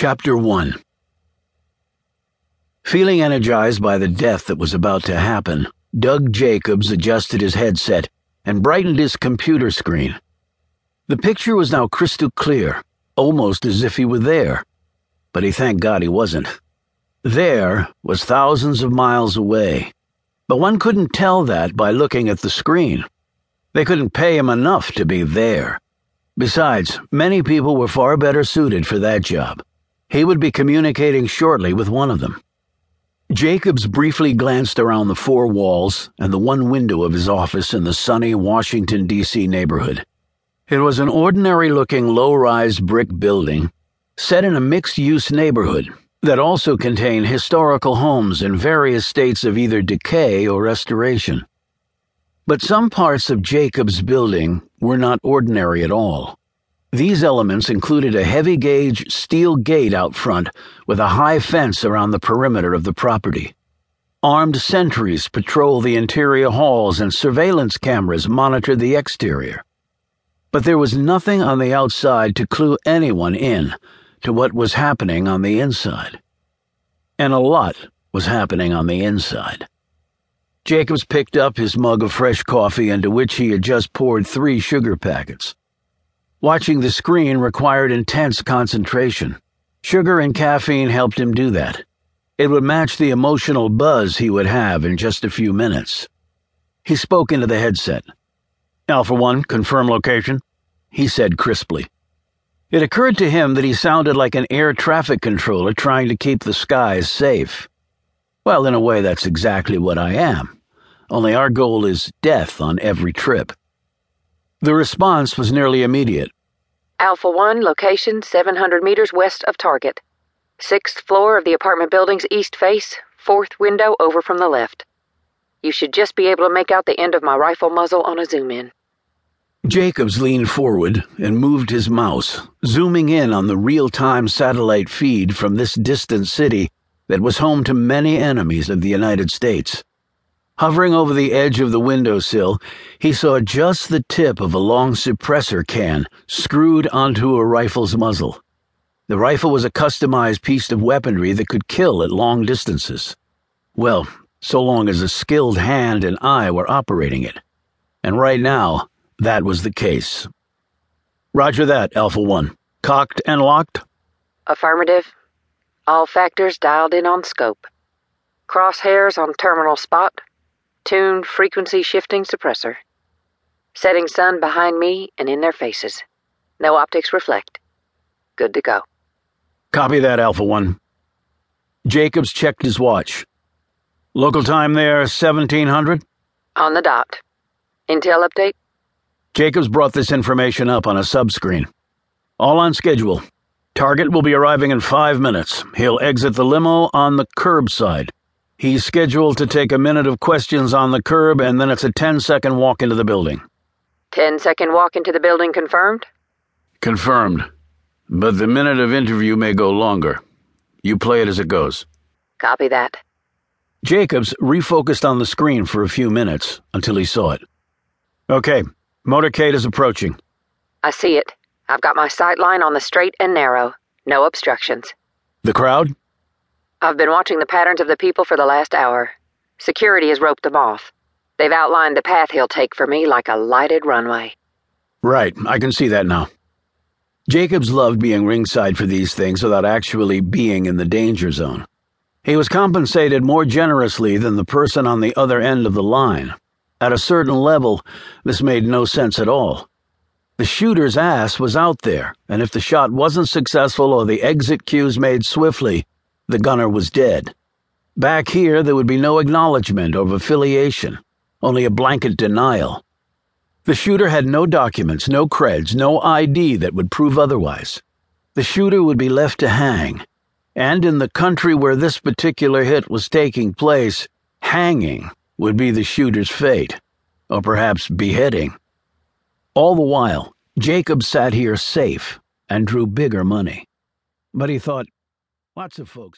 Chapter 1 Feeling energized by the death that was about to happen, Doug Jacobs adjusted his headset and brightened his computer screen. The picture was now crystal clear, almost as if he were there. But he thanked God he wasn't. There was thousands of miles away. But one couldn't tell that by looking at the screen. They couldn't pay him enough to be there. Besides, many people were far better suited for that job. He would be communicating shortly with one of them. Jacobs briefly glanced around the four walls and the one window of his office in the sunny Washington, D.C. neighborhood. It was an ordinary looking low rise brick building set in a mixed use neighborhood that also contained historical homes in various states of either decay or restoration. But some parts of Jacobs' building were not ordinary at all. These elements included a heavy gauge steel gate out front with a high fence around the perimeter of the property. Armed sentries patrol the interior halls and surveillance cameras monitor the exterior. But there was nothing on the outside to clue anyone in to what was happening on the inside. And a lot was happening on the inside. Jacobs picked up his mug of fresh coffee into which he had just poured three sugar packets. Watching the screen required intense concentration. Sugar and caffeine helped him do that. It would match the emotional buzz he would have in just a few minutes. He spoke into the headset. Alpha 1, confirm location, he said crisply. It occurred to him that he sounded like an air traffic controller trying to keep the skies safe. Well, in a way, that's exactly what I am. Only our goal is death on every trip. The response was nearly immediate. Alpha 1, location 700 meters west of target. Sixth floor of the apartment building's east face, fourth window over from the left. You should just be able to make out the end of my rifle muzzle on a zoom in. Jacobs leaned forward and moved his mouse, zooming in on the real time satellite feed from this distant city that was home to many enemies of the United States. Hovering over the edge of the windowsill, he saw just the tip of a long suppressor can screwed onto a rifle's muzzle. The rifle was a customized piece of weaponry that could kill at long distances. Well, so long as a skilled hand and eye were operating it. And right now, that was the case. Roger that, Alpha 1. Cocked and locked? Affirmative. All factors dialed in on scope. Crosshairs on terminal spot tuned frequency shifting suppressor. Setting sun behind me and in their faces. No optics reflect. Good to go. Copy that, Alpha 1. Jacobs checked his watch. Local time there, 1700? On the dot. Intel update? Jacobs brought this information up on a subscreen. All on schedule. Target will be arriving in five minutes. He'll exit the limo on the curbside. He's scheduled to take a minute of questions on the curb, and then it's a 10 second walk into the building. 10 second walk into the building confirmed? Confirmed. But the minute of interview may go longer. You play it as it goes. Copy that. Jacobs refocused on the screen for a few minutes until he saw it. Okay, motorcade is approaching. I see it. I've got my sight line on the straight and narrow. No obstructions. The crowd? I've been watching the patterns of the people for the last hour. Security has roped them off. They've outlined the path he'll take for me like a lighted runway. Right, I can see that now. Jacobs loved being ringside for these things without actually being in the danger zone. He was compensated more generously than the person on the other end of the line. At a certain level, this made no sense at all. The shooter's ass was out there, and if the shot wasn't successful or the exit cues made swiftly, the gunner was dead. Back here, there would be no acknowledgement of affiliation, only a blanket denial. The shooter had no documents, no creds, no ID that would prove otherwise. The shooter would be left to hang. And in the country where this particular hit was taking place, hanging would be the shooter's fate, or perhaps beheading. All the while, Jacob sat here safe and drew bigger money. But he thought, Lots of folks